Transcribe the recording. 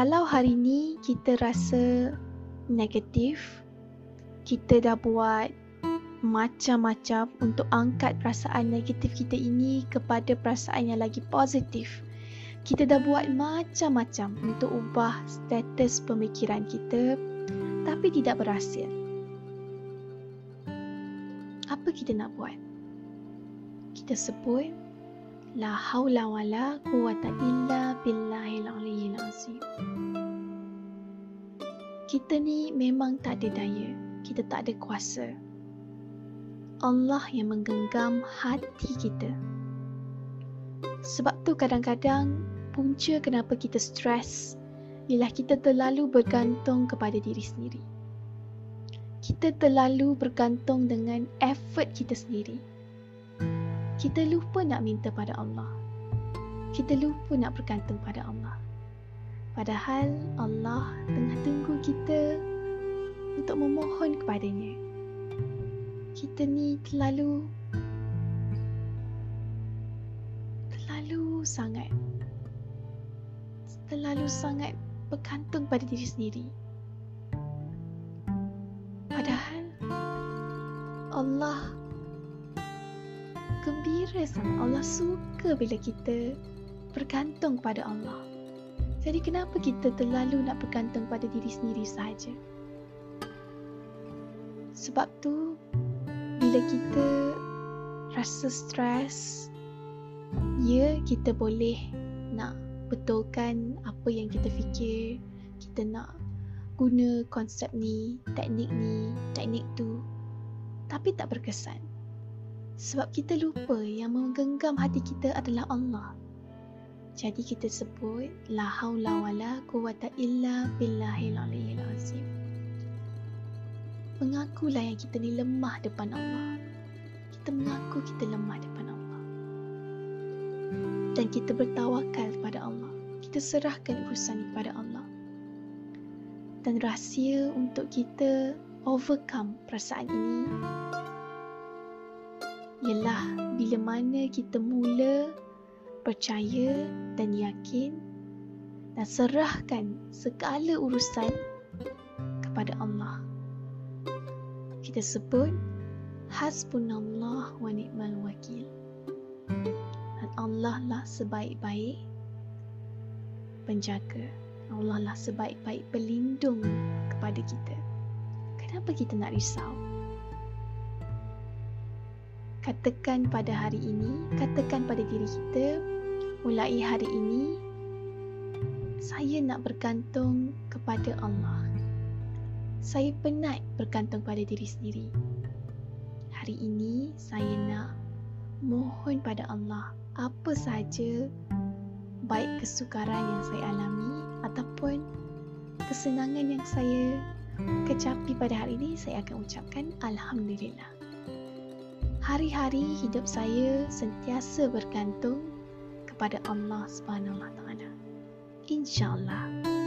Kalau hari ni kita rasa negatif, kita dah buat macam-macam untuk angkat perasaan negatif kita ini kepada perasaan yang lagi positif. Kita dah buat macam-macam untuk ubah status pemikiran kita tapi tidak berhasil. Apa kita nak buat? Kita sebut La haula wala quwata illa billahil aliyyil azim. Kita ni memang tak ada daya. Kita tak ada kuasa. Allah yang menggenggam hati kita. Sebab tu kadang-kadang punca kenapa kita stres ialah kita terlalu bergantung kepada diri sendiri. Kita terlalu bergantung dengan effort kita sendiri. Kita lupa nak minta pada Allah. Kita lupa nak bergantung pada Allah. Padahal Allah tengah tunggu kita untuk memohon kepadanya kita ni terlalu terlalu sangat terlalu sangat bergantung pada diri sendiri padahal Allah gembira sangat Allah suka bila kita bergantung pada Allah jadi kenapa kita terlalu nak bergantung pada diri sendiri saja sebab tu bila kita rasa stres, ya kita boleh nak betulkan apa yang kita fikir, kita nak guna konsep ni, teknik ni, teknik tu. Tapi tak berkesan. Sebab kita lupa yang menggenggam hati kita adalah Allah. Jadi kita sebut la haula wala quwata illa billahil aliyyil azim mengakulah yang kita ni lemah depan Allah. Kita mengaku kita lemah depan Allah. Dan kita bertawakal kepada Allah. Kita serahkan urusan kepada Allah. Dan rahsia untuk kita overcome perasaan ini ialah bila mana kita mula percaya dan yakin dan serahkan segala urusan kepada Allah. Kita sebut hasbunallah wa ni'mal wakil. Dan Allah lah sebaik-baik penjaga. Allah lah sebaik-baik pelindung kepada kita. Kenapa kita nak risau katakan pada hari ini katakan pada diri kita mulai hari ini saya nak bergantung kepada Allah saya penat bergantung pada diri sendiri. Hari ini saya nak mohon pada Allah apa sahaja baik kesukaran yang saya alami ataupun kesenangan yang saya kecapi pada hari ini saya akan ucapkan alhamdulillah. Hari-hari hidup saya sentiasa bergantung kepada Allah Subhanahu Wa Taala. Insya-Allah.